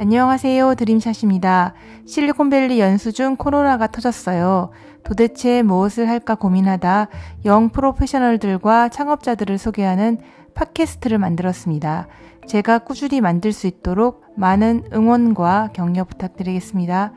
안녕하세요. 드림샷입니다. 실리콘밸리 연수 중 코로나가 터졌어요. 도대체 무엇을 할까 고민하다 영 프로페셔널들과 창업자들을 소개하는 팟캐스트를 만들었습니다. 제가 꾸준히 만들 수 있도록 많은 응원과 격려 부탁드리겠습니다.